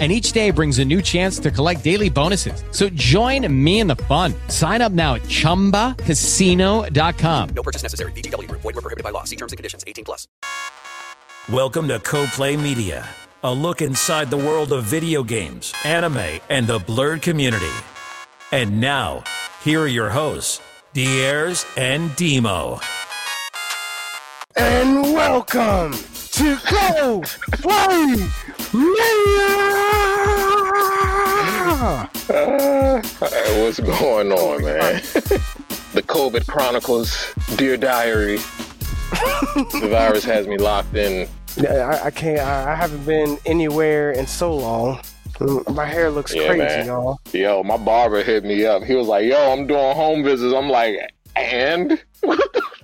and each day brings a new chance to collect daily bonuses. So join me in the fun. Sign up now at ChumbaCasino.com. No purchase necessary. VGW. Void were prohibited by law. See terms and conditions. 18 plus. Welcome to CoPlay Media, a look inside the world of video games, anime, and the blurred community. And now, here are your hosts, Diers and Demo. And welcome to Go Play! Uh, what's going on, man? the COVID Chronicles, Dear Diary. the virus has me locked in. Yeah, I, I can't. I, I haven't been anywhere in so long. My hair looks Yeah, crazy, man. y'all. Yo, my barber hit me up. He was like, "Yo, I'm doing home visits." I'm like, "And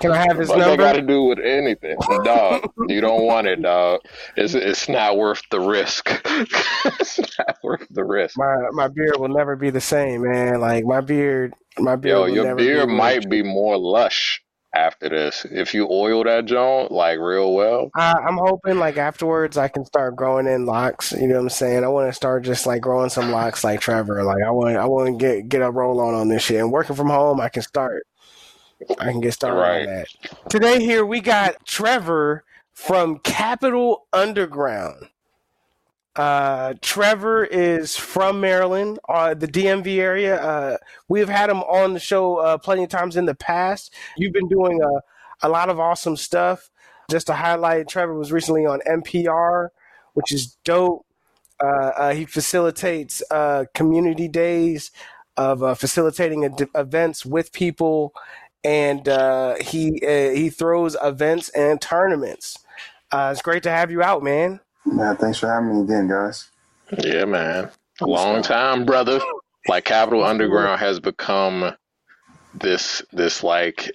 Can I have his what's that got to do with anything, dog? You don't want it, dog. It's it's not worth the risk. it's not worth the risk." My my beard will never be the same, man. Like my beard, my beard. Yo, your beard be might be more lush after this if you oil that joint like real well. I, I'm hoping like afterwards I can start growing in locks. You know what I'm saying? I want to start just like growing some locks like Trevor. Like I want I want to get get a roll on on this shit. And working from home, I can start. I can get started Right. on that. Today here we got Trevor from Capital Underground. Uh, Trevor is from Maryland, uh, the DMV area. Uh, we've had him on the show uh, plenty of times in the past. You've been doing a, a lot of awesome stuff. Just to highlight, Trevor was recently on NPR, which is dope. Uh, uh, he facilitates uh, community days of uh, facilitating ad- events with people, and uh, he uh, he throws events and tournaments. Uh, it's great to have you out, man. Yeah, thanks for having me again, guys. Yeah, man. A long time, brother. Like Capital Underground has become this this like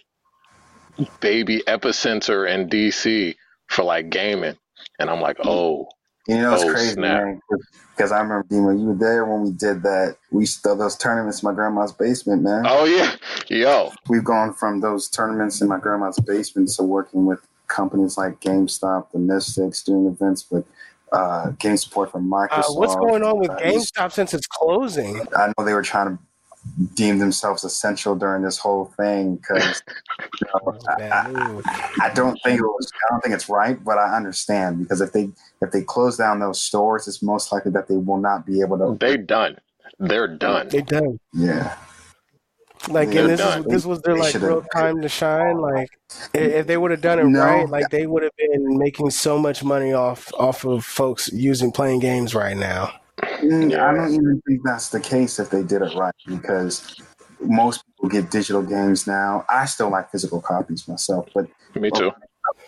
baby epicenter in DC for like gaming. And I'm like, oh, You know, it's Oh, crazy, snap. man. Because I remember, Dima, you were there when we did that. We used to those tournaments in my grandma's basement, man. oh yeah. Yo. We've gone from those tournaments in my grandma's basement to working with companies like GameStop, the Mystics, doing events with uh, game support from Microsoft. Uh, what's going on with Uh, GameStop since it's closing? I know they were trying to deem themselves essential during this whole thing because you know, Bad move. I don't think it was. I don't think it's right, but I understand because if they if they close down those stores, it's most likely that they will not be able to. They're done. They're done. They're done. Yeah, Like, They're and this done. is this was their They like real time to shine. Like, if they would have done it No. right, like they would have been making so much money off off of folks using playing games right now. Mm, Yeah. I don't even think that's the case if they did it right because most people get digital games now. I still like physical copies myself, but Me too.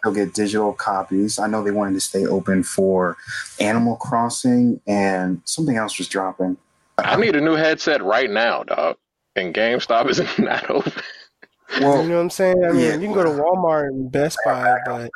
they'll get digital copies. I know they wanted to stay open for Animal Crossing and something else was dropping. I need a new headset right now, dog. And GameStop is not open. You know what I'm saying? I mean, Yeah. you can go to Walmart and Best Buy, but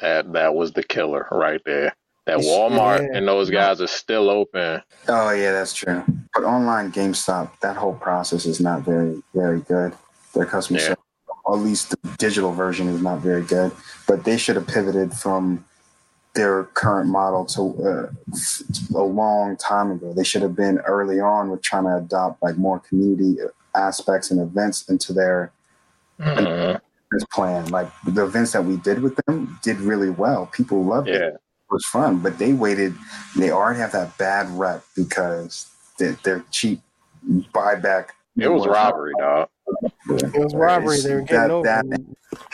That that was the killer right there. That Walmart yeah. and those guys are still open. Oh yeah, that's true. But online GameStop, that whole process is not very, very good. Their customer Yeah. service, or at least the digital version, is not very good. But they should have pivoted from their current model to uh, a long time ago. They should have been early on with trying to adopt like more community aspects and events into their Mhm. plan. Like the events that we did with them did really well. People loved Yeah. it was fun, but they waited. They already have that bad rep because they're, they're cheap buyback. It was robbery, dog. it was robbery. They were getting That- over. that-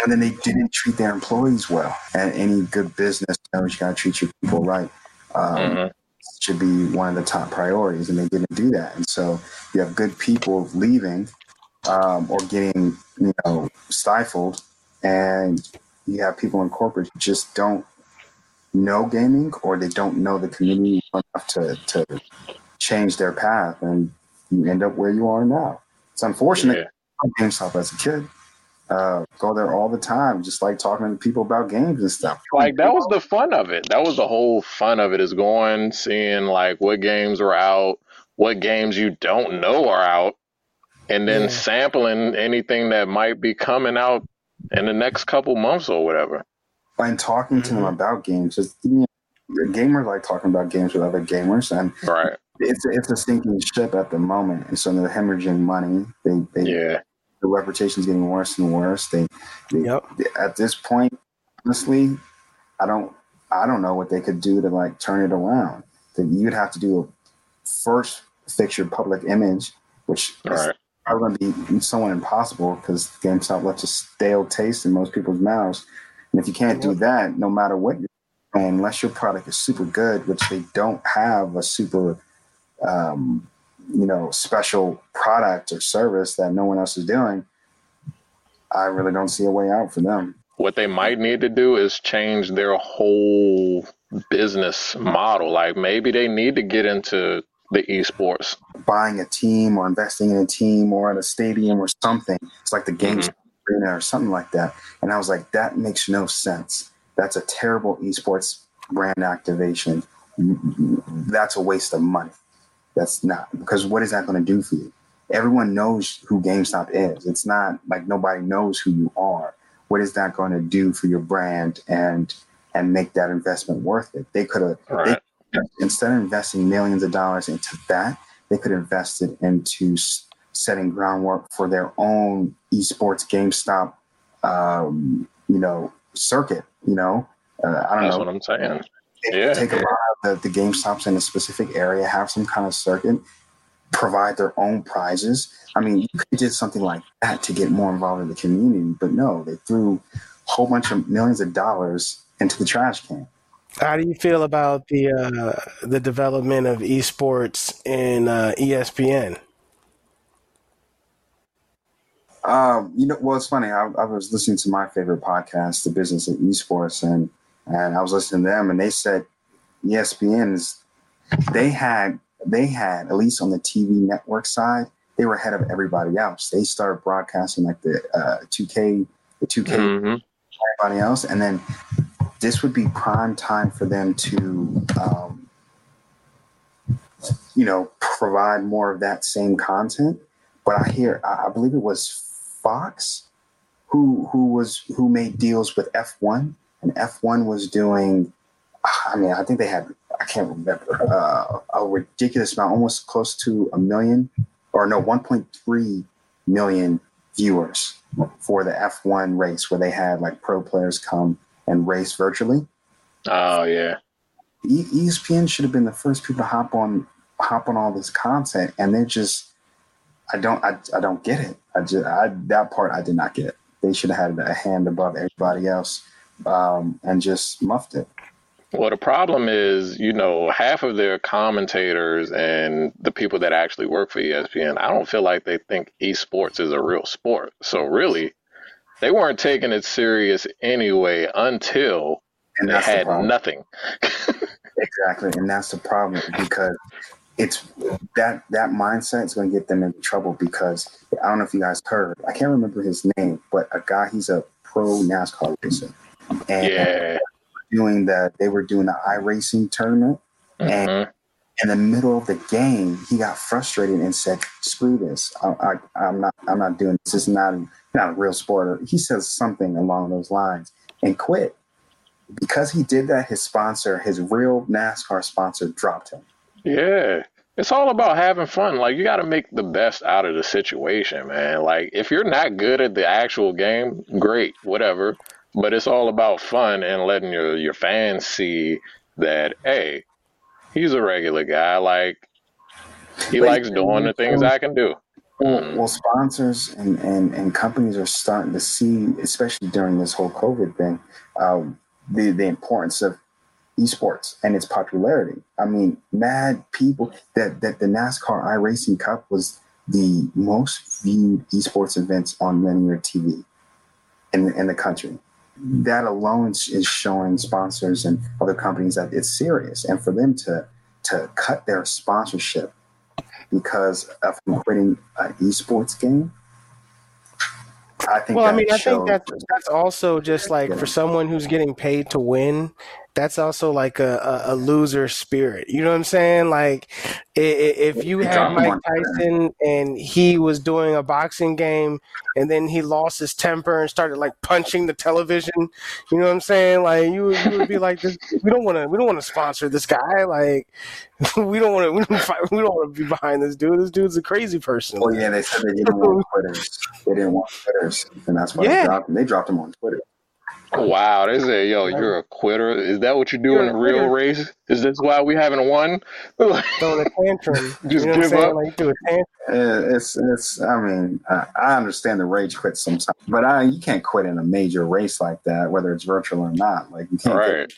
and then they didn't treat their employees well. And any good business knows you got to treat your people right. Um, Mhm. Should be one of the top priorities, and they didn't do that. And so you have good people leaving um, or getting, you know, stifled, and you have people in corporate who just don't know gaming or they don't know the community enough to, to change their path, and you end up where you are now. It's unfortunate. Yeah. I GameStop as a kid, Uh, go there all the time, just like talking to people about games and stuff. Like that was the fun of it. That was the whole fun of it is going, seeing like what games are out, what games you don't know are out, and then Yeah. sampling anything that might be coming out in the next couple months or whatever. And talking to them mm-hmm. about games, just you know, gamers like talking about games with other gamers, and Right. it's it's a sinking ship at the moment, and so they're hemorrhaging money. They they Yeah. the reputation's getting worse and worse. They, they Yep. at this point, honestly, I don't I don't know what they could do to like turn it around. That you'd have to do a first fix your public image, which is Right. probably going to be somewhat impossible because GameStop left a stale taste in most people's mouths. And if you can't do that, no matter what you're unless your product is super good, which they don't have a super, um, you know, special product or service that no one else is doing, I really don't see a way out for them. What they might need to do is change their whole business model. Like maybe they need to get into the esports. Buying a team or investing in a team or at a stadium or something. It's like the games arena or something like that. And I was like, that makes no sense. That's a terrible esports brand activation. That's a waste of money. That's not because what is that going to do for you? Everyone knows who GameStop is. It's not like nobody knows who you are. What is that going to do for your brand and and make that investment worth it? They could have Right. instead of investing millions of dollars into that, they could invest it into setting groundwork for their own esports GameStop, um, you know, circuit. You know, uh, I don't That's know what I'm saying. take, Yeah. take a lot of the, the game stops in a specific area, have some kind of circuit, provide their own prizes. I mean, you could do something like that to get more involved in the community, but no, they threw a whole bunch of millions of dollars into the trash can. How do you feel about the uh, the development of esports in uh, ESPN? Um, you know, well, it's funny. I, I was listening to my favorite podcast, The Business of Esports, and and I was listening to them, and they said ESPN is they had they had at least on the TV network side, they were ahead of everybody else. They started broadcasting like the uh, 2K, the 2K, hmm everybody else, and then this would be prime time for them to, um, you know, provide more of that same content. But I hear, I believe it was Fox who who was who made deals with F1, and F1 was doing. I mean, I think they had I can't remember uh, a ridiculous amount, almost close to a million, or no, 1.3 million viewers for the F1 race, where they had like pro players come and race virtually. Oh yeah. E- ESPN should have been the first people to hop on hop on all this content, and they're just I don't I, I don't get it. I just I, that part I did not get. They should have had a hand above everybody else um, and just muffed it. Well, the problem is, you know, half of their commentators and the people that actually work for ESPN, I don't feel like they think esports is a real sport. So really, they weren't taking it serious anyway until they that's the had nothing. Exactly, and that's the problem because it's that that mindset is going to get them into trouble because I don't know if you guys heard. I can't remember his name, but a guy he's a pro NASCAR racer, and Yeah. doing the they were doing the iRacing tournament. Mhm. In the middle of the game, he got frustrated and said, "Screw this! I, I, I'm not. I'm not doing this. This is not not a real sport." Or he says something along those lines and quit. Because he did that, his sponsor, his real NASCAR sponsor, dropped him. Yeah. It's all about having fun. Like you got to make the best out of the situation, man. Like if you're not good at the actual game, great, whatever. But it's all about fun and letting your your fans see that hey, he's a regular guy. Like he But likes doing the things I can do. Well, well, sponsors and, and, and companies are starting to see, especially during this whole COVID thing, um, the, the importance of esports and its popularity. I mean, mad people that, that the NASCAR iRacing Cup was the most viewed esports events on linear TV in, in the country. That alone is showing sponsors and other companies that it's serious. And for them to, to cut their sponsorship because of quitting an esports game. I think. Well, I mean, I think that's that's also just like Yeah. for someone who's getting paid to win. That's also like a, a, a loser spirit. You know what I'm saying? Like, if you had Mike. Tyson and he was doing a boxing game, and then he lost his temper and started like punching the television. You know what I'm saying? Like, you would- you would be like, this, we don't want to we don't want to sponsor this guy. Like, we don't want to we don't fight, we don't want to be behind this dude. This dude's a crazy person. Well, yeah, they said they didn't want quitters. They didn't want quitters, and that's why Yeah. they dropped him. They dropped him on Twitter. Wow, they say, yo, you're a quitter. Is that what you do You're in a a real quitter. race? Is this why we haven't won? throwing the tantrum. Just you know what I'm give saying? up? Like, you do a tantrum. It's it's. I mean, I, I understand the rage quit sometimes, but I you can't quit in a major race like that, whether it's virtual or not. Like you can't right.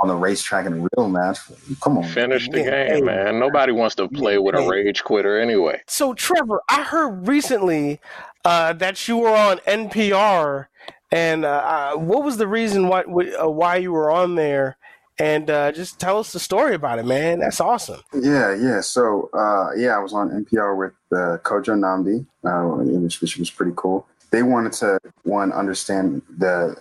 on the racetrack in a real match. Come on, Finish the Yeah, game, hey. man. Nobody wants to play with a Hey. rage quitter anyway. So, Trevor, I heard recently uh, that you were on NPR, and uh, what was the reason why uh, why you were on there? And uh, just tell us the story about it, man. That's awesome. Yeah, yeah. So, uh, yeah, I was on NPR with uh, Kojo Nnamdi, uh, which, which was pretty cool. They wanted to one understand the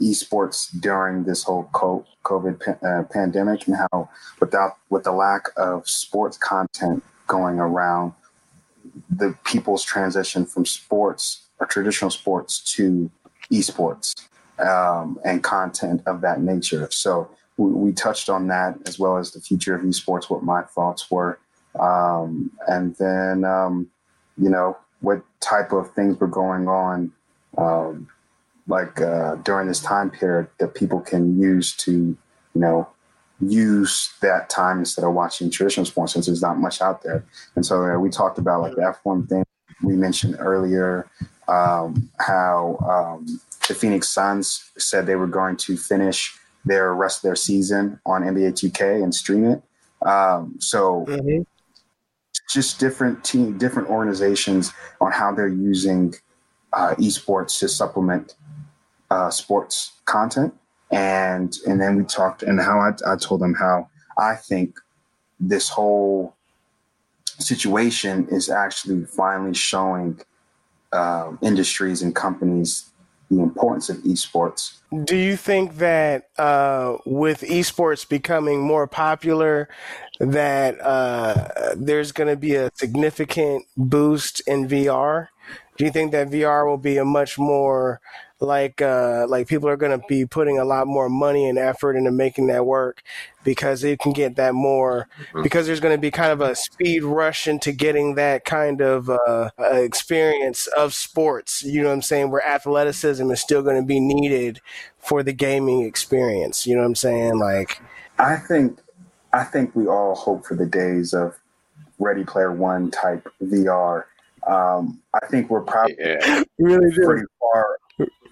esports during this whole COVID pa- pandemic and how, without with the lack of sports content going around, the people's transition from sports or traditional sports to esports um, and content of that nature. So we, we touched on that as well as the future of esports, what my thoughts were, um, and then um, you know what type of things were going on, um, like uh, during this time period that people can use to you know use that time instead of watching traditional sports since there's not much out there. And so uh, we talked about like the F1 thing we mentioned earlier, um, how um, the Phoenix Suns said they were going to finish their rest of their season on NBA 2K and stream it. Um, so just different team, different organizations on how they're using uh, esports to supplement uh, sports content, and and then we talked and how I, I told them how I think this whole situation is actually finally showing um, industries and companies the importance of esports. Do you think that uh, with esports becoming more popular, that uh, there's going to be a significant boost in VR? Do you think that VR will be a much more like uh, like people are going to be putting a lot more money and effort into making that work because it can get that more because there's going to be kind of a speed rush into getting that kind of uh, uh, experience of sports. You know what I'm saying? Where athleticism is still going to be needed for the gaming experience. You know what I'm saying? Like, I think I think we all hope for the days of Ready Player One type VR. Um, I think we're probably Yeah. really pretty far.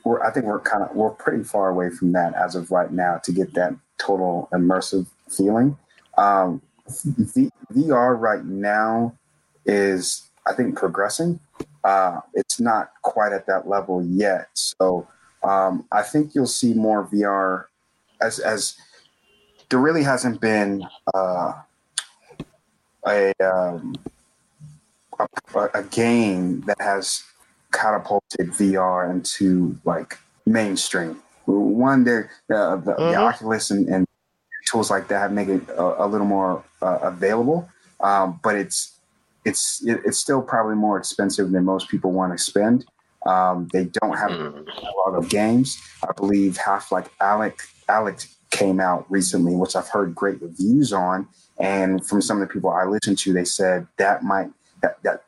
We're, I think we're kind of we're pretty far away from that as of right now to get that total immersive feeling. Um, v, VR right now is I think progressing. Uh, it's not quite at that level yet, so um, I think you'll see more VR as as there really hasn't been uh, a, um, a a game that has catapulted VR into like mainstream. One, there uh, the, the Mhm. Oculus and, and tools like that make it a, a little more uh, available, um, but it's it's it, it's still probably more expensive than most people want to spend. Um, they don't have Mm. a lot of games. I believe Half Like Alec Alyx came out recently, which I've heard great reviews on. And from some of the people I listened to, they said that might that that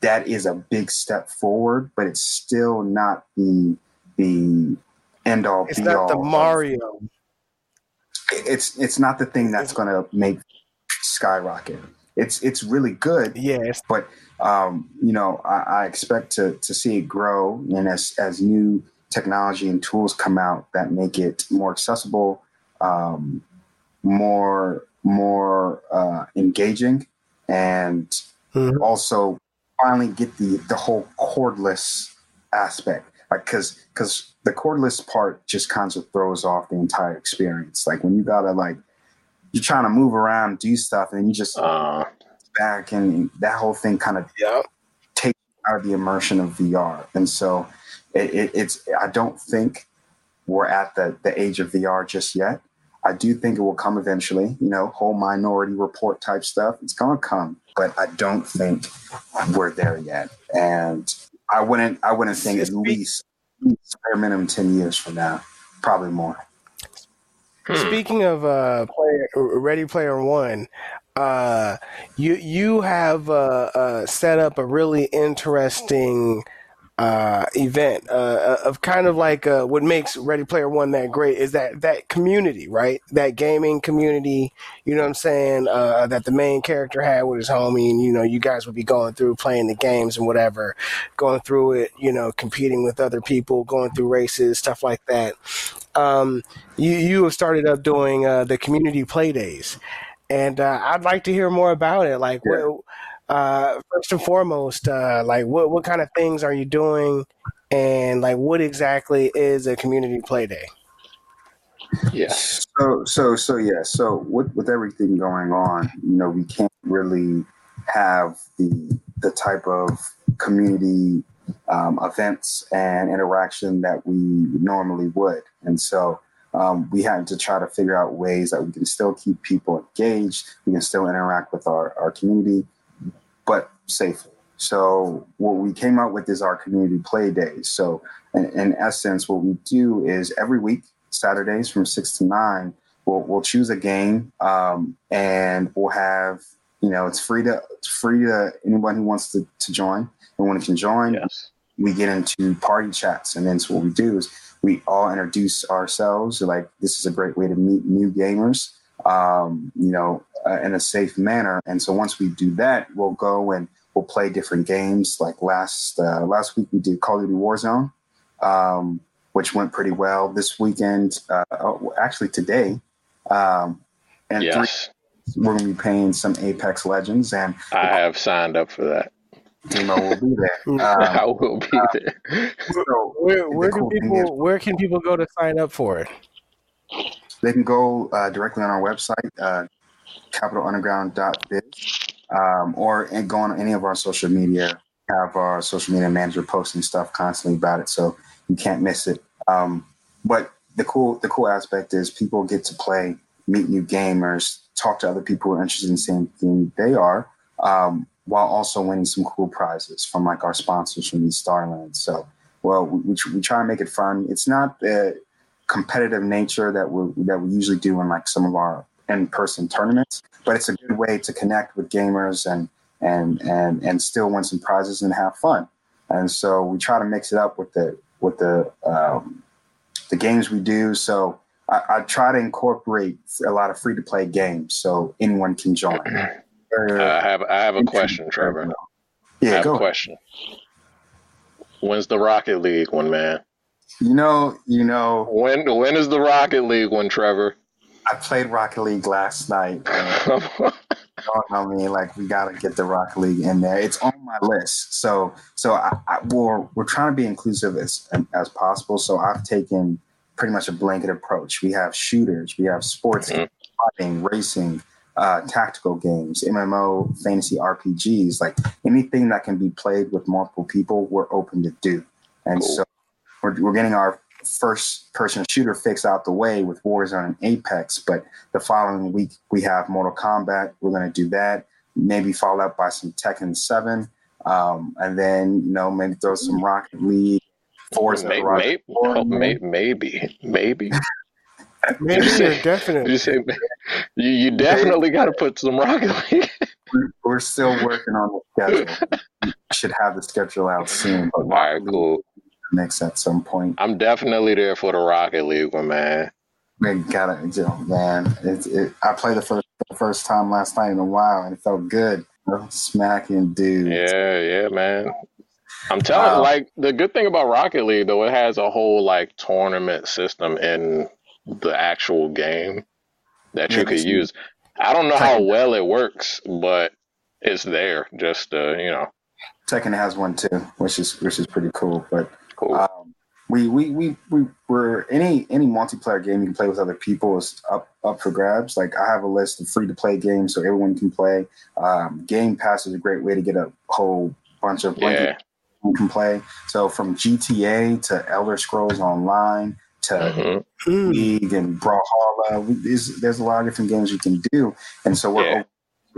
that is a big step forward, but it's still not the the end all it's be not all. the Mario. It's it's not the thing that's going to make skyrocket. It's it's really good, Yes. but um, you know I, I expect to to see it grow and as as new technology and tools come out that make it more accessible um, more more uh, engaging and Mhm. also finally get the the whole cordless aspect like because because the cordless part just kind of throws off the entire experience like when you gotta like you're trying to move around do stuff and you just Uh, back and that whole thing kind of Yeah. take out of the immersion of VR. And so, it, it, it's I don't think we're at the the age of VR just yet. I do think it will come eventually. You know, whole Minority Report type stuff. It's gonna come, but I don't think we're there yet. And I wouldn't I wouldn't think at least, at least bare minimum ten years from now, probably more. Speaking of uh, player, Ready Player One, uh, you you have uh, uh, set up a really interesting uh, event uh, of kind of like uh, what makes Ready Player One that great is that that community, right? That gaming community. You know what I'm saying? Uh, that the main character had with his homie, and you know, you guys would be going through playing the games and whatever, going through it. You know, competing with other people, going through races, stuff like that. Um, you you have started up doing uh, the community play days, and uh, I'd like to hear more about it. Like, Yeah. what, uh, first and foremost, uh, like what what kind of things are you doing, and like what exactly is a community play day? Yes. So so so yeah. So with with everything going on, you know, we can't really have the the type of community um, events and interaction that we normally would, and so um, we had to try to figure out ways that we can still keep people engaged, we can still interact with our our community, but safely. So what we came up with is our community play days. So in, in essence, what we do is every week, Saturdays from six to nine, we'll we'll choose a game, um, and we'll have you know it's free to it's free to anyone who wants to, to join. Anyone can join. Yes. We get into party chats, and then so what we do is we all introduce ourselves. Like this is a great way to meet new gamers, um, you know, uh, in a safe manner. And so once we do that, we'll go and we'll play different games. Like last uh, last week, we did Call of Duty Warzone, um, which went pretty well. This weekend, uh, oh, actually today, um, and three, Yes. we're going to be playing some Apex Legends, and I have signed up for that. Demo will be there. Um, I will be there. so Where where the do cool thing people is- where can people go to sign up for it? They can go uh, directly on our website, uh, capitalunderground.biz, um, or go on any of our social media. Have our social media manager posting stuff constantly about it, so you can't miss it. Um, but the cool the cool aspect is people get to play, meet new gamers, talk to other people who are interested in the same thing they are, um, while also winning some cool prizes from like our sponsors from these Starlands. So, well, we, we, we try to make it fun. It's not the competitive nature that we that we usually do in like some of our in-person tournaments, but it's a good way to connect with gamers and and and and still win some prizes and have fun. And so we try to mix it up with the with the um, the games we do. So I, I try to incorporate a lot of free to play games so anyone can join. I have I have a question, Trevor. I Yeah, have go. a question. When's the Rocket League one, man? You know, you know, When when is the Rocket League one, Trevor? I played Rocket League last night. and I mean, like we gotta get the Rocket League in there. It's on my list. So, so I, I, we're we're trying to be inclusive as as possible. So I've taken pretty much a blanket approach. We have shooters, we have sports, Mhm. fighting, racing, uh, tactical games, MMO, fantasy RPGs, like anything that can be played with multiple people, we're open to do. And Cool. so we're, we're getting our first person shooter fix out the way with Warzone and Apex, but the following week we have Mortal Kombat. We're going to do that. Maybe followed up by some Tekken 7. Um, and then, you know, maybe throw some Rocket League, Forza May- Horizon may- 4 oh, in there. may- maybe, maybe. Maybe You or say- definitely. You say you, you definitely got to put some Rocket League. We're- We're still working on the schedule. we should have the schedule out soon, but All right, cool. Mix at some point. I'm definitely there for the Rocket League one, man. We gotta, you know, man. It, it, I played the first the first time last night in a while, and it felt good. Smacking dudes. Yeah, yeah, man. I'm telling Wow. like the good thing about Rocket League though, it has a whole like tournament system in the actual game that you Yeah, could use. I don't know how well it works, but it's there. Just uh, you know, Tekken has one too, which is which is pretty cool. But cool. um, we we we we we're any any multiplayer game you can play with other people is up up for grabs. Like I have a list of free to play games so everyone can play. Um, game Pass is a great way to get a whole bunch of blanket yeah, we can play. So from GTA to Elder Scrolls Online to Mhm. Mm. League and Brawlhalla, we- there's there's a lot of different games you can do, and so we're Yeah. open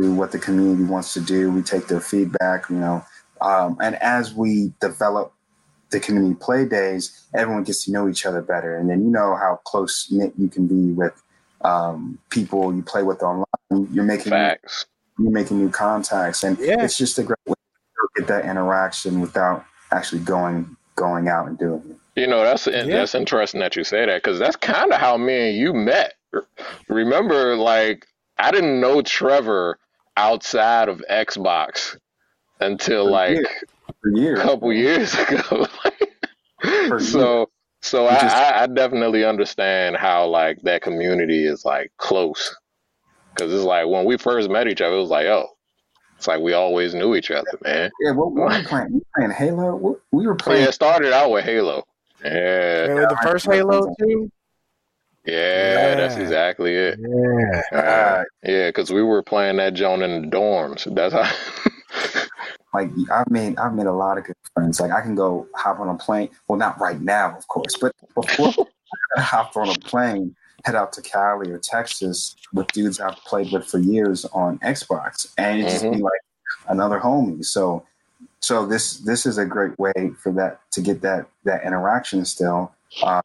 to what the community wants to do. We take their feedback, you know, um, and as we develop the community play days, everyone gets to know each other better, and then you know how close knit you can be with um, people you play with online. You're making Facts. you're making new contacts, and Yeah. it's just a great way to get that interaction without actually going going out and doing it. You know, that's Yeah. that's interesting that you say that because that's kind of how me and you met. Remember, like I didn't know Trevor outside of Xbox until like years. For years, a couple years ago. So, so I, just- I, I definitely understand how like that community is like close because it's like when we first met each other, it was like, oh, it's like we always knew each other, man. Yeah, what, what were we playing? We were playing Halo. We- We were playing. yeah, it started out with Halo. Yeah, And the first Halo too. yeah, that's exactly it. Yeah. Uh, yeah, because we were playing that joint in the dorms. That's how. Like I've made, I've made a lot of good friends. Like I can go hop on a plane. Well, not right now, of course, but before I hopped on a plane, head out to Cali or Texas with dudes I've played with for years on Xbox, and it just be like another homie. So, so this this is a great way for that to get that that interaction still, uh,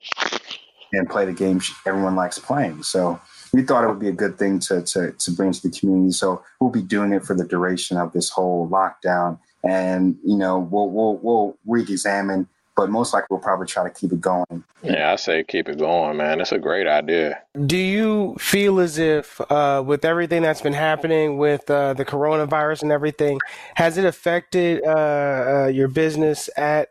and play the game everyone likes playing. So we thought it would be a good thing to, to, to bring to the community. So we'll be doing it for the duration of this whole lockdown. And, you know, we'll, we'll, we'll re-examine, but most likely we'll probably try to keep it going. yeah, I say keep it going, man. It's a great idea. Do you feel as if, uh, with everything that's been happening with uh, the coronavirus and everything, has it affected uh, uh, your business at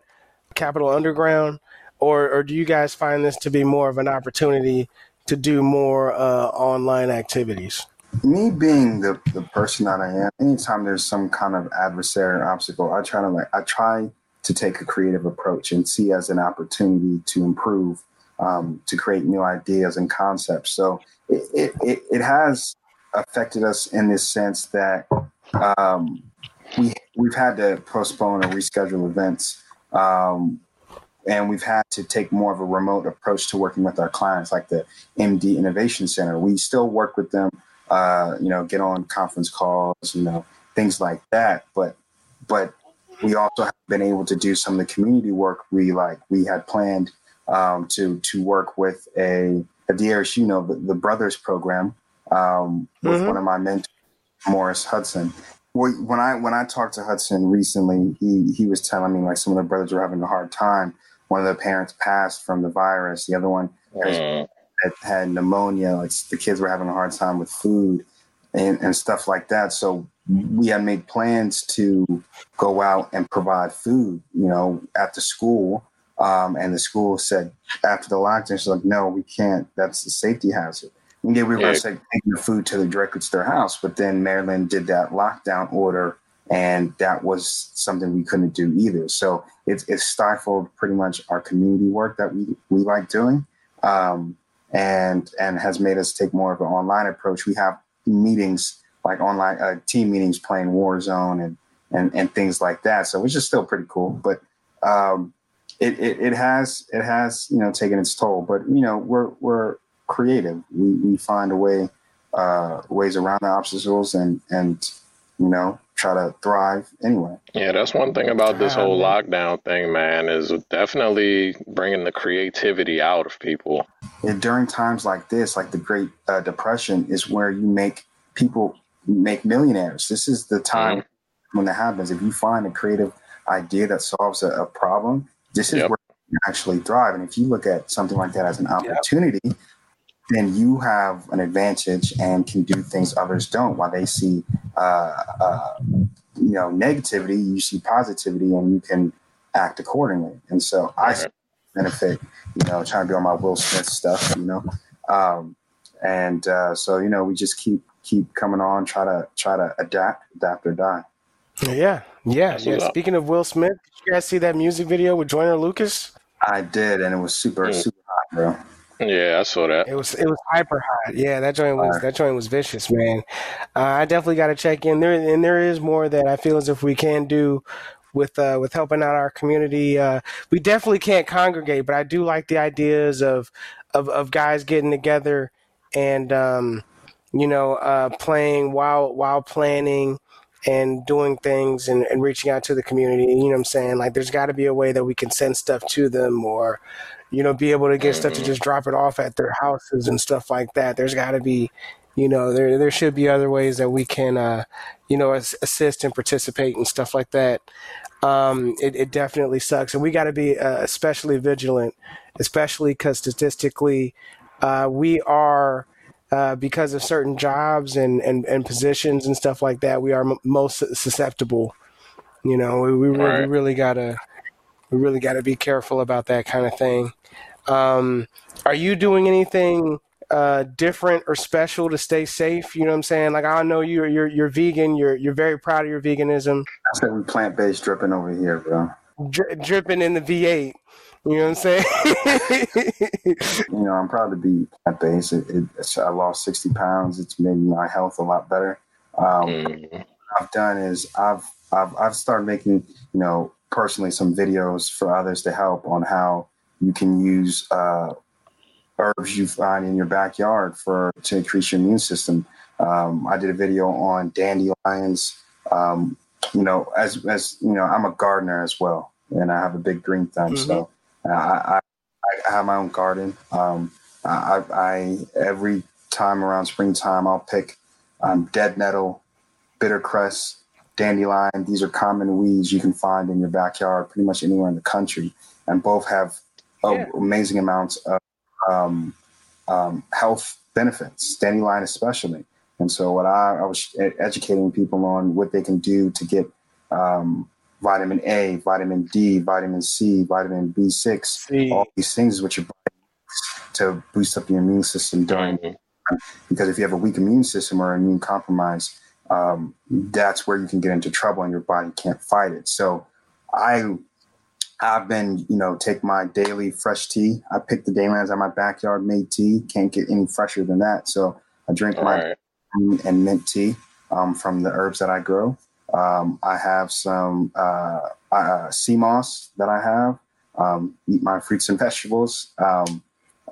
Capital Underground, or or do you guys find this to be more of an opportunity to do more uh, online activities? Me being the, the person that I am, anytime there's some kind of adversary or obstacle, I try to like, I try to take a creative approach and see as an opportunity to improve, um, to create new ideas and concepts. So it, it, it, it has affected us in this sense that um, we we've had to postpone or reschedule events, um, and we've had to take more of a remote approach to working with our clients, like the MD Innovation Center. We still work with them, uh, you know, get on conference calls, you know, things like that. But but we also have been able to do some of the community work we like we had planned um, to to work with a, a DRS, you know, the, the Brothers program um, with Mhm. one of my mentors, Morris Hudson. Well, When I when I talked to Hudson recently, he he was telling me like some of the brothers were having a hard time. One of the parents passed from the virus. The other one has Mm, had, had pneumonia. Like the kids were having a hard time with food and, and stuff like that. So we had made plans to go out and provide food, you know, at the school. Um, and the school said after the lockdown, she's like, no, we can't. That's a safety hazard. And yeah, we were going to say taking the food to the directly to their house, but then Maryland did that lockdown order, and that was something we couldn't do either. So it's it's stifled pretty much our community work that we we like doing um, and and has made us take more of an online approach. We have meetings like online uh, team meetings playing Warzone and, and and things like that. So which is still pretty cool, but um, it, it it has it has you know taken its toll. But you know we're we're creative. We we find a way uh, ways around the obstacles and and you know try to thrive anyway. Yeah, that's one thing about this whole lockdown thing, man, is definitely bringing the creativity out of people. and during times like this, like the Great uh, Depression, is where you make people make millionaires. This is the time when that happens. If you find a creative idea that solves a, a problem, this is Yep. where you actually thrive. And if you look at something like that as an opportunity, then you have an advantage and can do things others don't. While they see, uh, uh, you know, negativity, you see positivity, and you can act accordingly. And so I Right. benefit, you know, trying to be on my Will Smith stuff, you know. Um, and uh, so, you know, we just keep keep coming on, try to try to adapt, adapt or die. Yeah, yeah, yeah. Speaking of Will Smith, did you guys see that music video with Joyner Lucas? I did, and it was super Mm. super hot, bro. Yeah, I saw that. It was it was hyper hot. Yeah, that joint was that joint was vicious, man. Uh, I definitely got to check in there, and there is more that I feel as if we can do with uh, with helping out our community. Uh, we definitely can't congregate, but I do like the ideas of of, of guys getting together and um, you know uh, playing while while planning and doing things and, and reaching out to the community. You know what I'm saying? Like there's got to be a way that we can send stuff to them or you know be able to get stuff to just drop it off at their houses and stuff like that. There's got to be you know there there should be other ways that we can uh, you know assist and participate and stuff like that. Um, it, it definitely sucks, and we got to be uh, especially vigilant, especially because statistically, uh, we are uh, because of certain jobs and, and, and positions and stuff like that, we are m- most susceptible. You know, we, we, really, we really gotta we really gotta be careful about that kind of thing. Um, are you doing anything uh, different or special to stay safe? You know what I'm saying? Like I know you're you're you're vegan. You're you're very proud of your veganism. I said we plant based dripping over here, bro. Dri- dripping in the V8. You know what I'm saying? you know, I'm proud to be plant based. It, it, I lost 60 pounds. It's made my health a lot better. Um, mm. What I've done is I've, I've I've started making you know personally some videos for others to help on how you can use uh, herbs you find in your backyard for to increase your immune system. Um, I did a video on dandelions. Um, you know, as as you know, I'm a gardener as well, and I have a big green thumb. Mm-hmm. So I, I, I have my own garden. Um, I, I, every time around springtime, I'll pick um, dead nettle, bitter cress, dandelion. These are common weeds you can find in your backyard, pretty much anywhere in the country, and both have yeah. amazing amounts of um, um, health benefits. Dandelion, especially. And so, what I, I was educating people on what they can do to get um, vitamin A, vitamin D, vitamin C, vitamin B6, C. all these things which your body to boost up your immune system during. Because if you have a weak immune system or immune compromise, um, that's where you can get into trouble and your body can't fight it. So I I've been, you know, take my daily fresh tea. I pick the Daylands out my backyard made tea. Can't get any fresher than that. So I drink All my right. and mint tea um, from the herbs that I grow. Um, I have some uh, uh, sea moss that I have. Um, eat my fruits and vegetables. Um,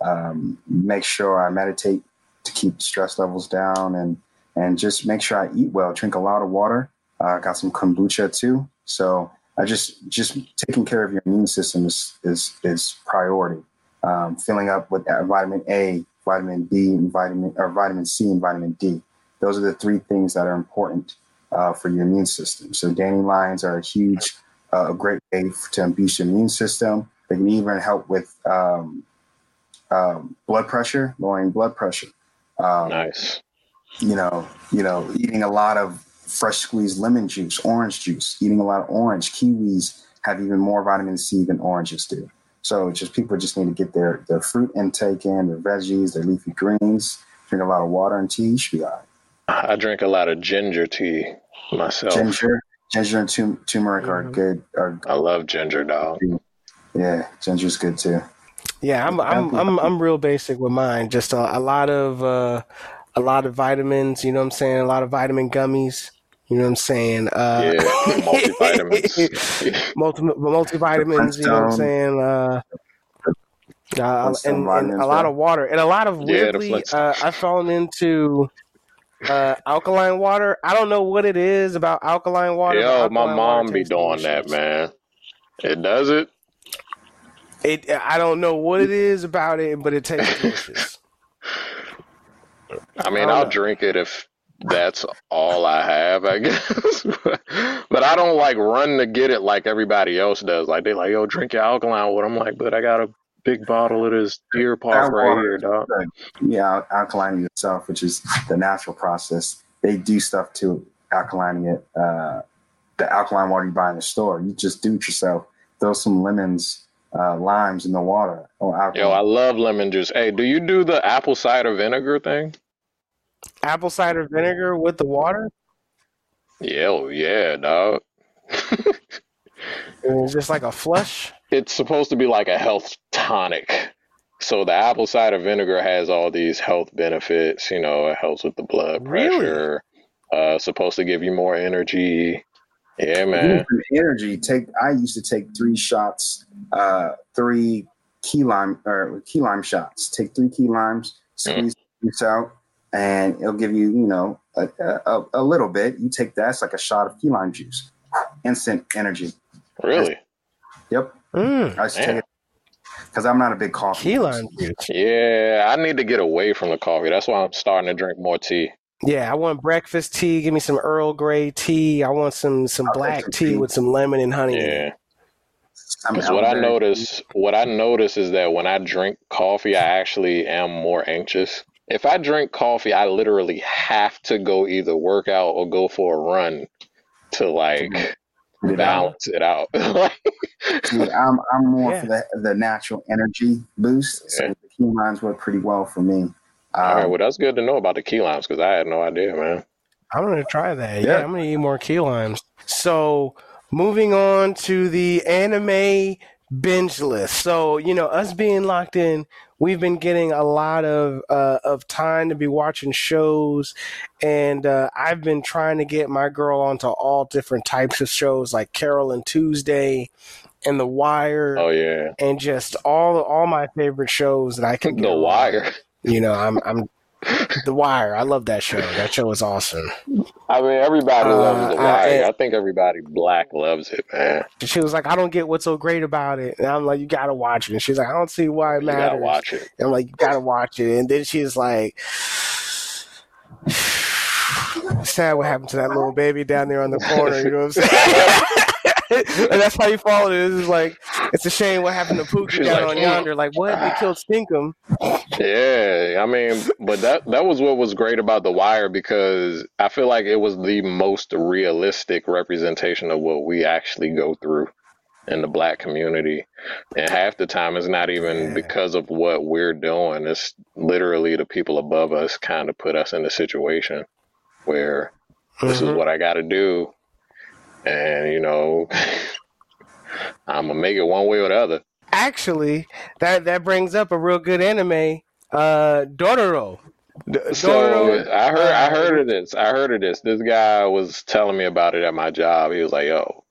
um, make sure I meditate to keep stress levels down, and and just make sure I eat well. Drink a lot of water. Uh, I uh, got some kombucha too. So I just just taking care of your immune system is is, is priority. Um, filling up with vitamin A, vitamin B, and vitamin or vitamin C and vitamin D. Those are the three things that are important uh, for your immune system. So dandelions are a huge, uh, a great way to boost your immune system. They can even help with um, um, blood pressure, lowering blood pressure. Um, nice. You know, you know, eating a lot of fresh squeezed lemon juice, orange juice, eating a lot of orange, kiwis have even more vitamin C than oranges do. So just people just need to get their their fruit intake in, their veggies, their leafy greens, drink a lot of water and tea. You should be all right. I drink a lot of ginger tea myself. Ginger, ginger and tum- turmeric are mm-hmm. good. Are, I love ginger, dog. Yeah, ginger's good too. Yeah, I'm I'm I'm I'm real basic with mine. Just a, a lot of uh, a lot of vitamins. You know what I'm saying? A lot of vitamin gummies. You know what I'm saying? Uh, yeah, multivitamins. multi, multivitamins. You know what I'm saying? Uh, uh, and, and, a lot of water and a lot of weirdly, yeah, uh, I've fallen into uh, alkaline water. I don't know what it is about alkaline water. Yo, my mom be doing that, man. It does it. It. I don't know what it is about it, but it tastes delicious. I mean, I will drink it if that's all I have, I guess. but I don't like run to get it like everybody else does. Like they like, yo, drink your alkaline water. I'm like, but I got a big bottle of this Deer Park right here, dog. Yeah, alkalining itself, which is the natural process. They do stuff to alkalining it. Uh, the alkaline water you buy in the store, you just do it yourself. Throw some lemons, uh, limes in the water. Oh, Yo, I love lemon juice. Hey, do you do the apple cider vinegar thing? Apple cider vinegar with the water? Yeah, oh, yeah, dog. it's just like a flush it's supposed to be like a health tonic. So the apple cider vinegar has all these health benefits. You know, it helps with the blood pressure. Really? Uh, supposed to give you more energy. Yeah, man. some energy. Take. I used to take three shots, uh, three key lime or key lime shots. Take three key limes, squeeze juice out, and it'll give you, you know, a, a, a little bit. You take that, it's like a shot of key lime juice. Instant energy. Really? Yep. Mm, I used to take it because I'm not a big coffee. key lime juice. Yeah, I need to get away from the coffee. That's why I'm starting to drink more tea. Yeah, I want breakfast tea. Give me some Earl Grey tea. I want some some I'll black some tea tea. with some lemon and honey. Yeah. I'm Because what I notice, what I notice is that when I drink coffee, I actually am more anxious. If I drink coffee, I literally have to go either work out or go for a run to like Get it out. balance it out. Like, See, I'm I'm more Yeah. for the the natural energy boost. So Yeah. the key limes work pretty well for me. All right, Um, well that's good to know about the key limes because I had no idea, man. I'm gonna try that. Yeah, Yeah. I'm gonna eat more key limes. So moving on to the anime binge list. So you know, us being locked in, we've been getting a lot of uh, of time to be watching shows, and uh, I've been trying to get my girl onto all different types of shows like Carole and Tuesday, and The Wire, Oh yeah, and just all all my favorite shows that I can. get The. Wire. You know, I'm I'm The Wire. I love that show. That show is awesome. I mean, everybody Uh, loves The Wire. I- I think everybody black loves it, man. She was like, I don't get what's so great about it. And I'm like, you gotta watch it. And she's like, I don't see why it You gotta watch it. And I'm like, you gotta watch it. And then she's like, sad what happened to that little baby down there on the corner. You know what I'm saying? and that's how you follow it. It's like, it's a shame what happened to Pookie down like, on yonder. Like, what? They killed Stinkum. Yeah, I mean, but that that was what was great about The Wire because I feel like it was the most realistic representation of what we actually go through in the black community. And half the time it's not even Yeah. because of what we're doing. It's literally the people above us kind of put us in a situation where this is Mhm. what I got to do. And, you know, I'm going to make it one way or the other. Actually, that, that brings up a real good anime, uh, Dororo. D- So Dororo, I heard I uh, heard of this. I heard of this. This guy was telling me about it at my job. He was like, "Yo,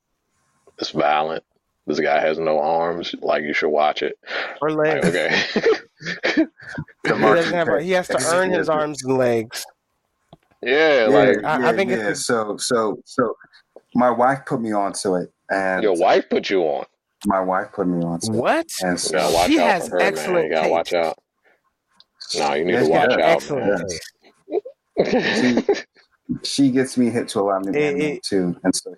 it's violent. This guy has no arms. Like you should watch it." or Like, legs. okay. He doesn't have. He has to earn his arms and legs. yeah, Yeah, like I- I think yeah. it's- so so so my wife put me onto it, and your wife put you on. my wife put me onto it, What? and so watch She out has for her, man. excellent You gotta watch out. No, you need Yes, to watch yeah, out, Excellent. man. Yes. taste. she gets me hit to a lot of new anime too, and so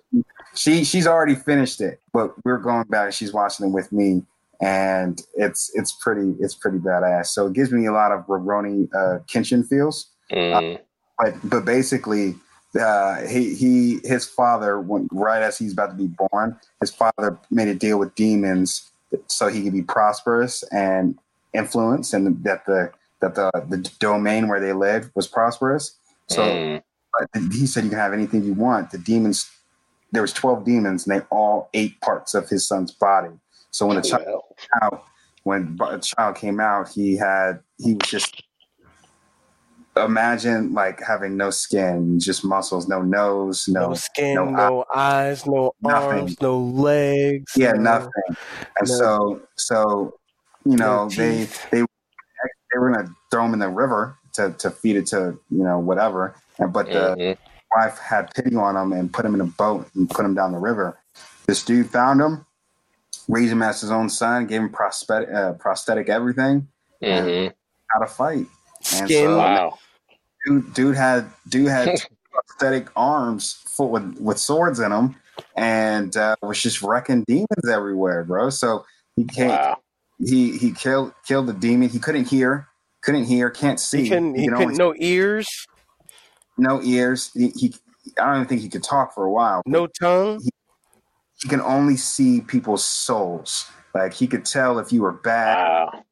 she she's already finished it, but we're going back. She's watching it with me, and it's it's pretty it's pretty badass. So it gives me a lot of Rurouni uh, Kenshin feels. Mm, but but basically uh, he he his father when right as he's about to be born his father made a deal with demons so he could be prosperous and influence and that the that the the domain where they lived was prosperous. So mm. he said you can have anything you want. The demons there was 12 demons and they all ate parts of his son's body. So when the child Well, out when a child came out he had he was just imagine like having no skin just muscles no nose no, No skin, no no, eyes, no nothing. arms, no legs. yeah no- nothing and no- so so you know no they they they were gonna throw him in the river to to feed it to you know whatever and but the mhm. wife had pity on him and put him in a boat and put him down the river this dude found him raised him as his own son gave him prosthetic uh, prosthetic everything Mhm. how to fight and Skin. so Wow. dude, dude had dude had prosthetic arms full with, with swords in them, and uh, was just wrecking demons everywhere, bro. So he can't. Wow. He he killed killed the demon. He couldn't hear, couldn't hear, can't see. He couldn't. He could couldn't. No ears. no ears. He, he I don't even think he could talk for a while. No tongue. He can only see people's souls. Like he could tell if you were bad, Wow.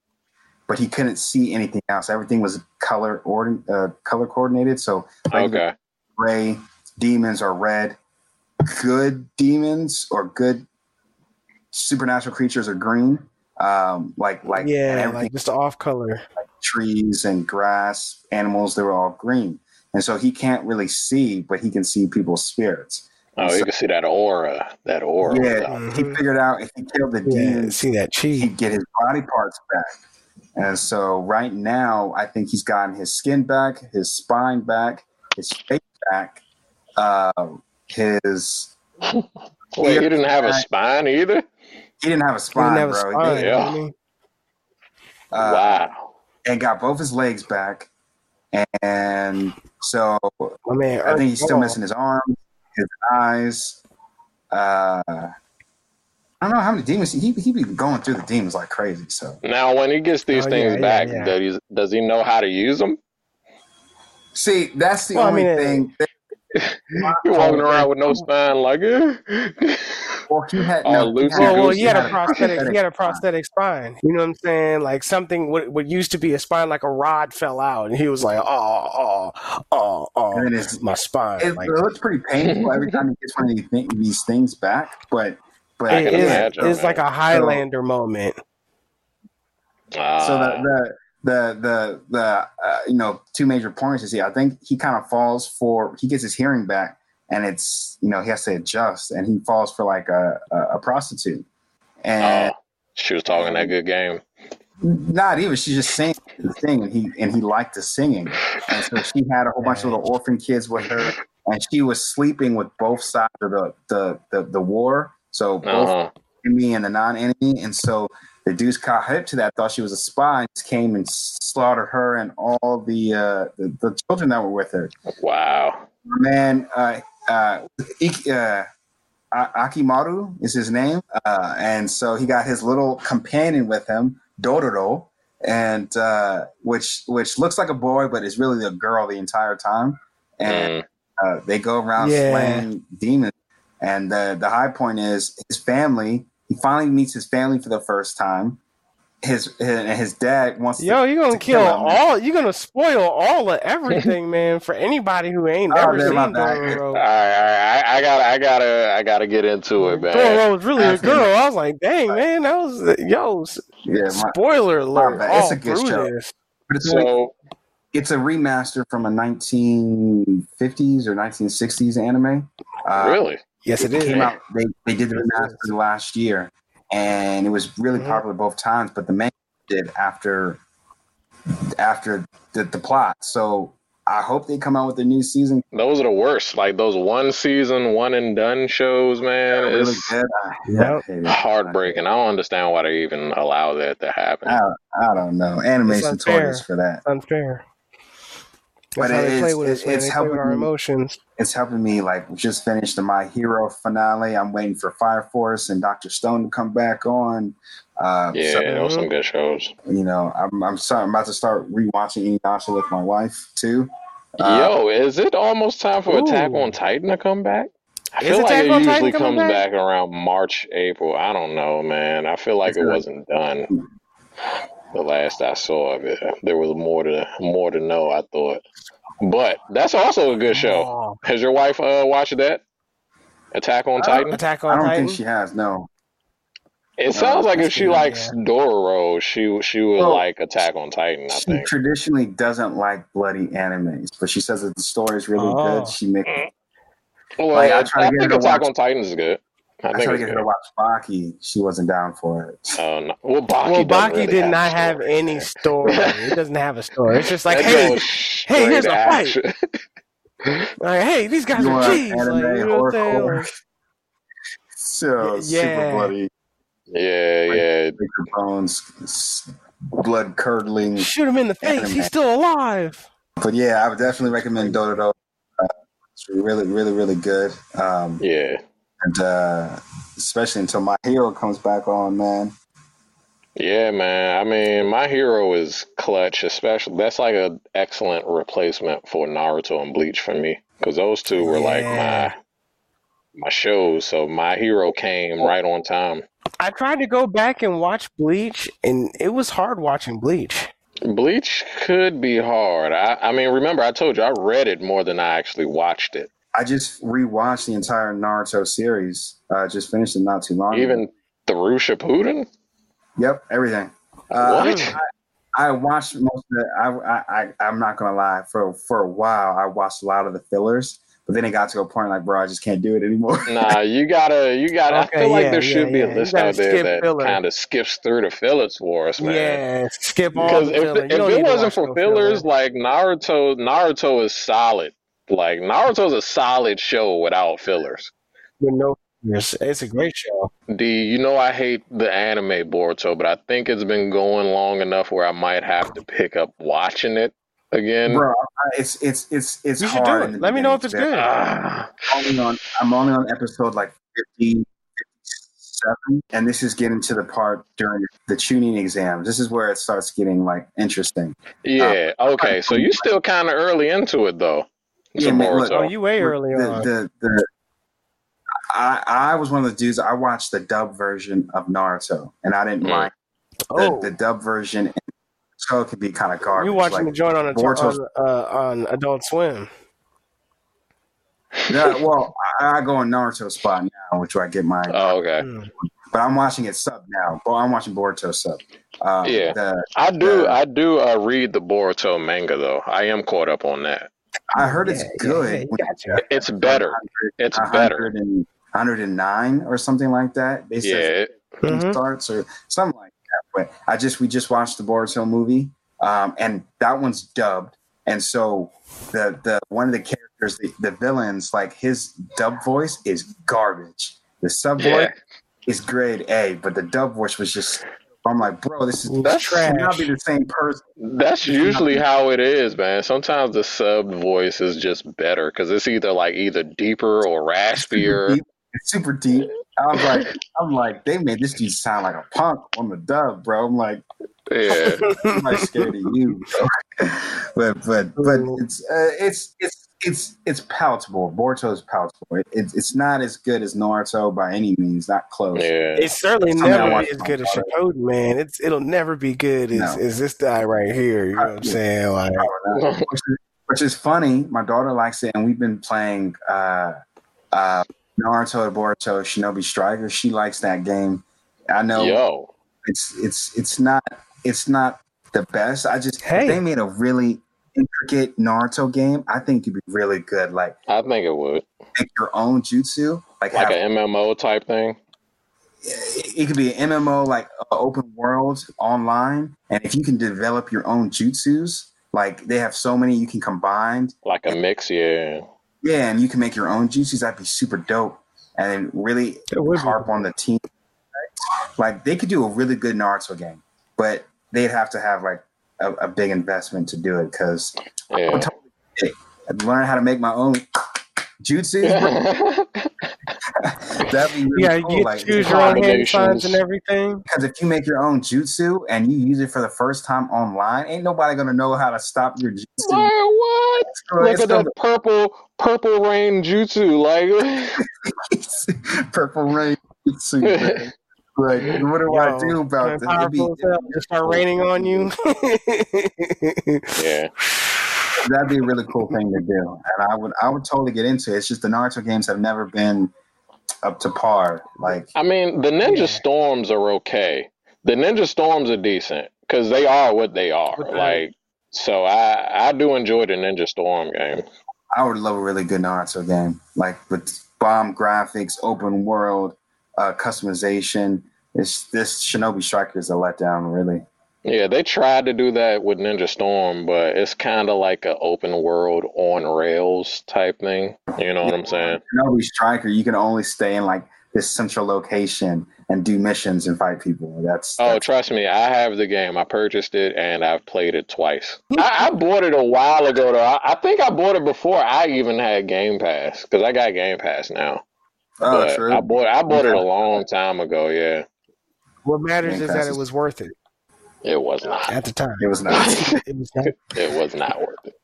But he couldn't see anything else. Everything was color or uh, color coordinated. So regular Okay. gray demons are red good demons or good supernatural creatures are green um like like and yeah, everything like just off color. trees and grass animals they were all green and so he can't really see but he can see people's spirits Oh, you can see that aura. That aura. was Yeah, out. he figured out if he killed the Yeah, demons, see that cheat. he'd get his body parts back. And so right now, I think he's gotten his skin back, his spine back, his face back, uh, his. Wait, he didn't have a spine either. He didn't have a He spine, didn't have a bro. spine. They- Yeah. didn't he? uh, wow. and got both his legs back. And so My man, I think he's still missing his arms, his eyes. Uh, I don't know how many demons he he be going through the demons like crazy. So Now, when he gets these Oh, things yeah, yeah, back, yeah. Does, he, does he know how to use them? see, that's the Well, I only mean, thing. That, He walking around with no spine, like, eh. well, he had Oh, no. Lucy he had, Well, well, Goose he had a prosthetic. He had a spine. prosthetic spine. You know what I'm saying? Like something what what used to be a spine, like a rod, fell out, and he was like, "Oh, oh, oh, And oh, and it's, my spine." it, Like, it looks pretty painful every time he gets one of these, these things back. But but I it can is. imagine, It's like a Highlander moment. Ah, so the the the the, the uh, you know two major points is here. I think he kind of falls for he gets his hearing back, and it's you know he has to adjust, and he falls for like a a, a prostitute, and oh, she was talking that good game. not even she just sang the thing, and he and he liked the singing, and so she had a whole bunch of little orphan kids with her, and she was sleeping with both sides of the the the, the war. So both Uh-huh. enemy and the non-enemy, and so the dudes caught hip to that, thought she was a spy, and just came and slaughtered her and all the uh, the, the children that were with her. Wow. Man, uh, uh, Ik- uh, Hyakkimaru is his name, uh, and so he got his little companion with him, Dororo, and uh, which which looks like a boy, but is really a girl the entire time, and Mm. uh, they go around Yeah. slaying demons. And the the high point is his family. He finally meets his family for the first time. His and his dad wants to. Yo, you gonna to kill kill him. all? You're gonna spoil all of everything, man, for anybody who ain't Oh, ever man, seen my bad. All right, all right. I, I gotta, I gotta, I gotta get into it, man. Dororo was really a After- girl. I was like, dang, man, that was yo. s- Yeah, my, Spoiler alert! bad. It's a good show. this. but it's, like, it's a remaster from a 1950s or 1960s anime. Uh, really, Yes, it it is. came out. They they did the remaster last year, and it was really Mhm. popular both times. But the main did after after the, the plot. So I hope they come out with a new season. those are the worst. Like those one season, one and done shows, man. really It's good. Yep. I hate it. heartbreaking. I don't understand why they even allow that to happen. I, I don't know. Animation unfair. for that. unfair. That's But how it they play with us, man. it's They play with helping our emotions. It's helping me. Like we just finished the My Hero finale. I'm waiting for Fire Force and Doctor Stone to come back on. Uh, Yeah, so, those some good shows. you know, I'm I'm, sorry, I'm about to start rewatching Inuyasha with my wife too. Uh, Yo, is it almost time for Attack on Titan to come back? I Is feel like it on Titan usually comes back? back? around March, April. I don't know, man. I feel like It's it good. wasn't done. The last I saw of it, there was more to more to know. I thought, but that's also a good show. Oh, Has your wife uh, watched that? Attack on Uh, Titan. Attack I don't Titan. think she has. No, It sounds like if she likes yeah. Dororo, she she would Well, like Attack on Titan. I she think. traditionally doesn't like bloody animes, but she says that the story is really Oh. good. She makes. Well, Like, I I, try to get her think to Attack watch- on Titan is good. I I tried to get her to watch Baki. She wasn't down for it. Oh, no. Well, Baki, well, Baki really did have not a have any story. it doesn't have a story. It's just like, That hey, hey, here's straight a fight. like, hey, these guys You are want G's. anime Like, you know what I'm saying? horrorcore? Like, So super Yeah. bloody, yeah, yeah. break your bones, blood curdling. shoot him in the face. Anime. He's still alive. But yeah, I would definitely recommend Dororo. Uh, it's really, really, really good. Um, Yeah. And uh, especially until my hero comes back on, man. Yeah, man. I mean, my hero is clutch, especially that's like an excellent replacement for Naruto and Bleach for me because those two were like my my shows. So my hero came right on time. I tried to go back and watch Bleach, and it was hard watching Bleach. Bleach could be hard. I, I mean, remember I told you I read it more than I actually watched it. I just rewatched the entire Naruto series. I uh, just finished it not too long. ago. Even through Shippuden. Yep, everything. Uh, What? I watched most of it. I, I, I, I'm not gonna lie. For for a while, I watched a lot of the fillers, But then it got to a point like, bro, I just can't do it anymore. Nah, you gotta, you gotta. I Okay, feel like yeah, there should yeah, be a list out there that kind of skips through the fillers for us, man. Yeah, skip all Because if, if it wasn't for fillers, filler. like Naruto, Naruto is solid. Like Naruto's a solid show without fillers. with no fillers. It's a great show. D, you know I hate the anime Boruto, but I think it's been going long enough where I might have to pick up watching it again. bro, it's it's it's it's You should do hard. it. Let me know if it's good. Ah, I'm only on I'm only on episode like 50, 57, and this is getting to the part during the Chunin exams. This is where it starts getting like interesting. yeah. Okay. So you're still kind of early into it though. Yeah, man, look, Oh, you way early the, on. the the I I was one of the dudes. I watched the dub version of Naruto, and I didn't Mm. like the, oh, the dub version. So it could be kind of garbage. you watching like, the joint on, a, Boruto's- on, uh, on Adult Swim? yeah, well, I, I go on Naruto spot now, which I get my. Oh, okay. Mm. But I'm watching it sub now. But I'm watching Boruto sub. Uh, Yeah. the, I do. Yeah. I do uh, read the Boruto manga though. I am caught up on that. I heard it's Yeah, yeah, good. yeah, gotcha. It's better. It's better. and- 109 or something like that. They Yeah. said it- it Mhm. starts or something like that. But I just we just watched the Boruto movie, um, and that one's dubbed. And so the the one of the characters, the, the villains, like his dub voice is garbage. The sub Yeah. voice is grade A, but the dub voice was just. I'm like, bro, this is It's that trash. should not be the same person. That's usually how it is, man. Sometimes the sub voice is just better because it's either like either deeper or raspier. Deep. It's super deep. I was like, I'm like, they made this dude sound like a punk on the dub, bro. I'm like, Yeah. I'm like scared of you, bro. but but but it's uh, it's it's it's it's palatable. Boruto is palatable. It, it's it's not as good as Naruto by any means. Not close. Yeah. It's certainly Something I never watch be as good as Friday. Shippuden, man. It's it'll never be good as, No. as this guy right here. You know what I'm Yeah. saying? Like, which, is, which is funny. My daughter likes it, and we've been playing uh, uh, Naruto and Boruto Shinobi Striker. She likes that game. I know Yo. it's it's it's not it's not the best. I just Hey. they made a really intricate Naruto game. I think it'd be really good. Like I think it would. make your own jutsu. Like, Like have, an MMO type thing. it could be an MMO like uh, open world online, and if you can develop your own jutsus, like they have so many you can combine. Like a mix, yeah. Yeah, and you can make your own jutsus. That'd be super dope, and really It would be. harp on the team. Like they could do a really good Naruto game, but they'd have to have like a, a big investment to do it because Yeah. I'd learn how to make my own jutsu. bro. That'd be really yeah, you cool. get Like, choose your own hand signs and everything. Because if you make your own jutsu and you use it for the first time online, ain't nobody gonna know how to stop your jutsu. Like, what? Bro, Look at gonna- that purple purple rain jutsu. Like purple rain jutsu. man. Like, what do I do about man, this? It'd be- powerful as. Just start raining on you. Yeah. that'd be a really cool thing to do, and I would, I would totally get into it. It's just the Naruto games have never been up to par. Like, I mean, the Ninja Yeah. Storms are okay. The Ninja Storms are decent because they are what they are. What they- Like, so I I do enjoy the Ninja Storm game. I would love a really good Naruto game, like with bomb graphics, open world, uh, customization. It's this Shinobi Striker is a letdown, really. Yeah, they tried to do that with Ninja Storm, but it's kind of like an open world on rails type thing. You know what I'm saying? Shinobi Striker, you can only stay in like this central location and do missions and fight people. That's, Oh, that's trust me, I have the game. I purchased it and I've played it twice. I, I bought it a while ago, though. I, I think I bought it before I even had Game Pass because I got Game Pass now. Oh, but true. I bought I bought it a long time ago. Yeah, what matters is that it was worth it it was not. at the time. It was not, It was not. It was not worth it.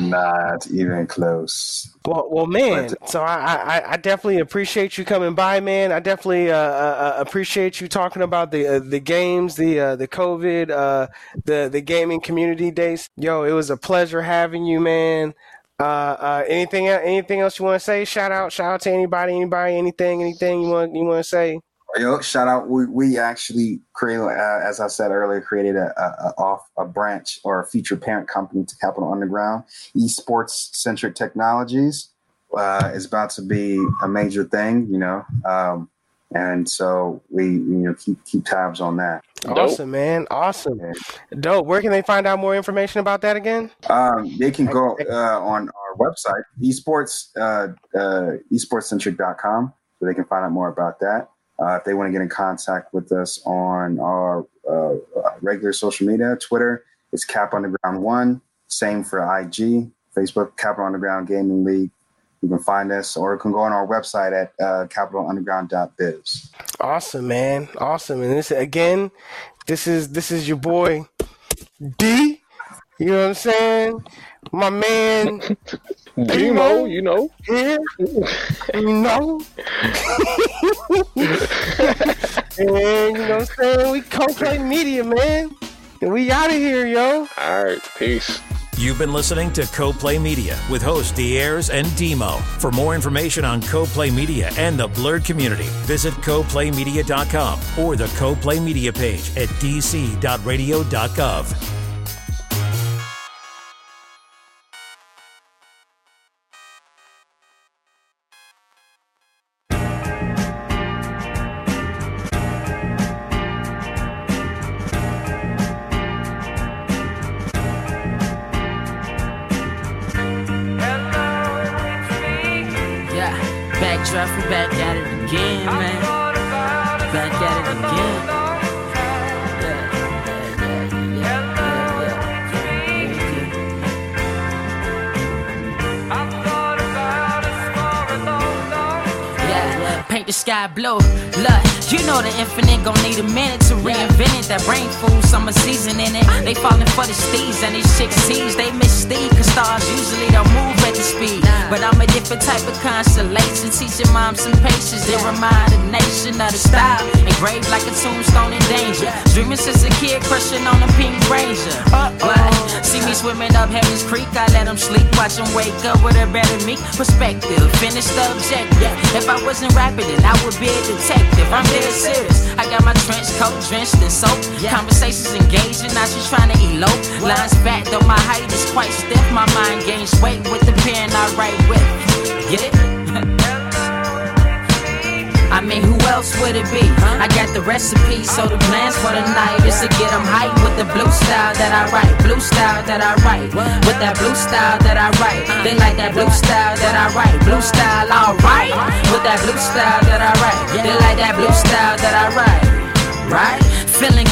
not even close. Well, well, man. So I, I, I definitely appreciate you coming by, man. I definitely uh, uh, uh, appreciate you talking about the uh, the games, the uh, the COVID, uh, the the gaming community days. Yo, it was a pleasure having you, man. Uh, uh, anything anything else you want to say? Shout out, shout out to anybody, anybody, anything, anything you want you want to say? Yo, shout out! We, we actually created, uh, as I said earlier, created a, a, a off a branch or a future parent company to Capital Underground, esports centric technologies. uh, is about to be a major thing, you know. Um, and so we, you know, keep keep tabs on that. Awesome, man. Awesome. Dope. Where can they find out more information about that again? Um, they can go uh, on our website, esports, uh, uh, esportscentric.com, so they can find out more about that. Uh, if they want to get in contact with us on our uh, regular social media, Twitter, it's Cap Underground One. Same for IG, Facebook, Cap Underground Gaming League. You can find us, or you can go on our website at uh, capitalunderground.biz. Awesome, man. Awesome. And this again, this is this is your boy D. You know what I'm saying? My man Demo, you know. here. You know. and you know what I'm saying? We co-play media, man. We out of here, yo. All right, peace. You've been listening to CoPlay Media with hosts Diers and Demo. For more information on CoPlay Media and the Blurred community, visit coplaymedia.com or the CoPlay Media page at dc.radio.gov. recipe, so the plans for the night is to get them hype with the blue style that I write. Blue style that I write. With that blue style that I write. They like that blue style that I write. Blue style, alright. With that blue style that I write. They like that blue style that I write.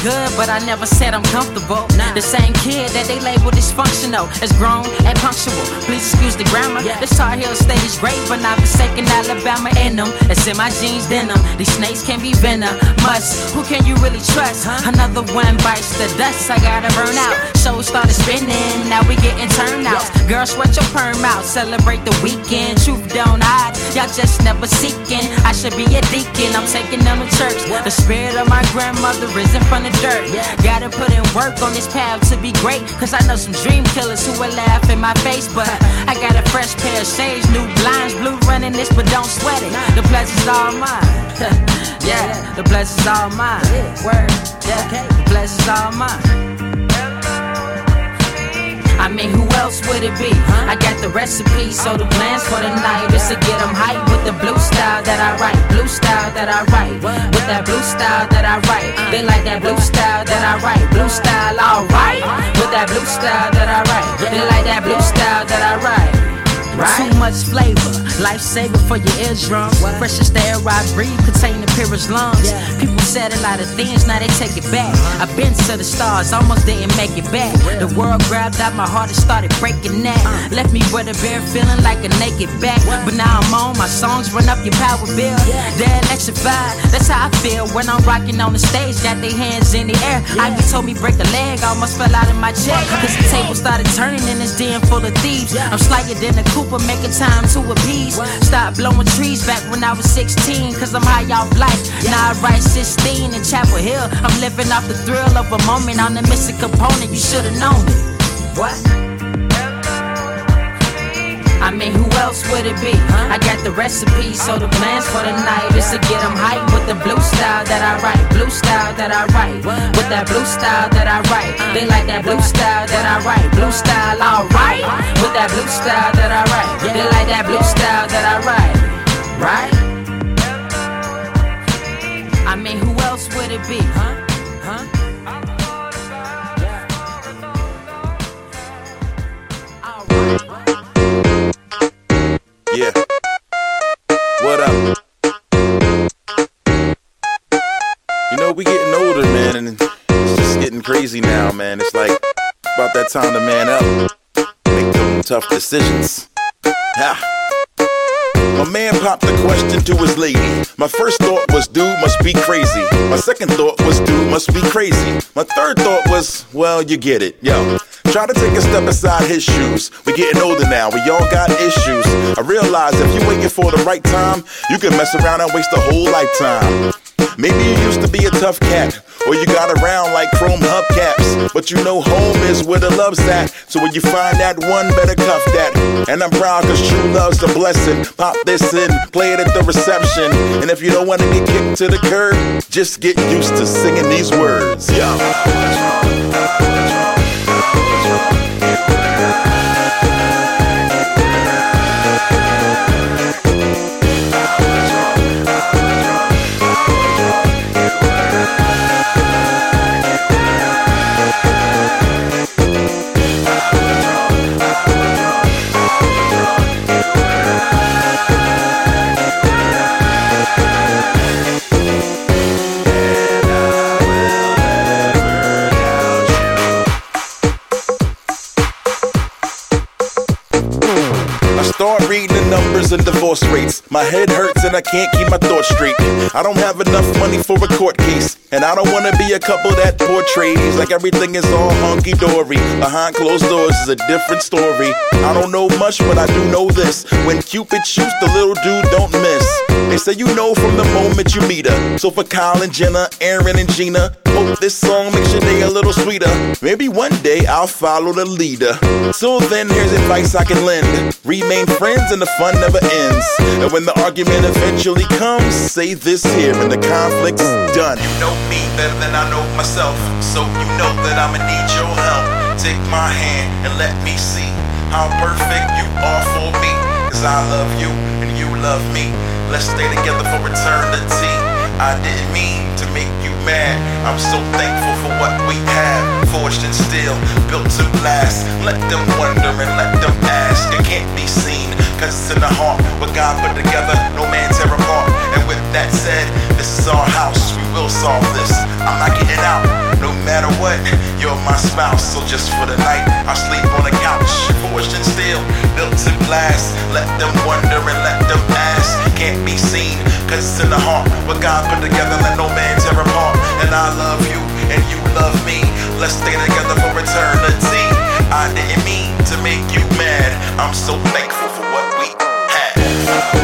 Good, but I never said I'm comfortable. The same kid that they label dysfunctional is grown and punctual. Please excuse the grammar. This Tar Heel state is great, but not forsaken Alabama in them. It's in my jeans denim. These snakes can be venomous. Who can you really trust? Another one bites the dust. I gotta burn out. Show started spinning. Now we getting turnouts. Girl, sweat your perm out. Celebrate the weekend. Truth don't hide. Y'all just never seeking. I should be a deacon. I'm taking them to church. The spirit of my grandmother risen from the dirt. Gotta put in work on this path to be great. Cause I know some dream killers who will laugh in my face. But I got a fresh pair of shades, new blinds, blue running this, but don't sweat it. The pleasure's all mine. yeah, the pleasure's all mine. Word, yeah, the pleasure's all mine. I mean, who else would it be? I got the recipe, so the plans for the night is to get them hype with the blue style that I write. Blue style that I write. With that blue style that I write. They like that blue style that I write. Blue style, alright. With that blue style that I write. They like that blue style that I write. Too much flavor, lifesaver for your eardrums. Freshest air I breathe, contain the purest lungs. People said a lot of things, now they take it back. I've been to the stars, almost didn't make it back. The world grabbed out my heart and started breaking that. Left me with a bare feeling like a naked back. But now I'm on, my songs run up your power bill. They're electrified, that's how I feel when I'm rocking on the stage. Got their hands in the air. Ivy told me break a leg, almost fell out of my chair. Cause the table started turning in this den full of thieves. I'm slighter than a Cooper, making time to appease. Stop blowing trees back when I was 16, cause I'm high off life. Now I write 16 in Chapel Hill. I'm living off the thrill of a moment. I'm the missing component, you should've known it. What? I mean, who else would it be? I got the recipe, so the plans for the night is to get them hype with the blue style that I write. Blue style that I write. With that blue style that I write. They like that blue style that I write. Blue style, alright. With that blue style that I write. They like that blue style that I write. Right? I mean, who else would it be, huh? Huh? Crazy now, man. It's like about that time to man up, make tough decisions. Ha. My man popped the question to his lady. My first thought was, dude must be crazy. My second thought was, dude must be crazy. My third thought was, well, you get it, yo. Try to take a step inside his shoes. We getting older now, we all got issues. I realize if you waiting for the right time, you can mess around and waste a whole lifetime. Maybe you used to be a tough cat, or you got around like chrome hubcaps. But you know home is where the love's at. So when you find that one, better cuff that. And I'm proud cause true love's a blessing. Pop this in, play it at the reception. And if you don't wanna get kicked to the curb, just get used to singing these words. Yo. Start reading the numbers and divorce rates. My head hurts and I can't keep my thoughts straight. I don't have enough money for a court case. And I don't wanna be a couple that portrays like everything is all hunky dory. Behind closed doors is a different story. I don't know much, but I do know this. When Cupid shoots, the little dude don't miss. They say you know from the moment you meet her. So for Kyle and Jenna, Aaron and Gina, hope this song makes your day a little sweeter. Maybe one day I'll follow the leader. So then here's advice I can lend. Remain friends and the fun never ends. And when the argument eventually comes, say this here and the conflict's done. You know me better than I know myself. So you know that I'ma need your help. Take my hand and let me see how perfect you are for me. Cause I love you and you love me. Let's stay together for eternity. I didn't mean to make you mad. I'm so thankful for what we have. Forged in steel, built to last. Let them wonder and let them ask. It can't be seen, cause it's in the heart. What God put together, no man tear apart. And with that said, this is our house. We will solve this. I'm not getting out. No matter what, you're my spouse. So just for the night, I'll sleep on the couch. Forged in steel, built to last. Let them wonder and let them ask. Can't be seen, cause it's in the heart. What God put together, let no man tear apart. And I love you, and you love me. Let's stay together for eternity. I didn't mean to make you mad. I'm so thankful for what we had.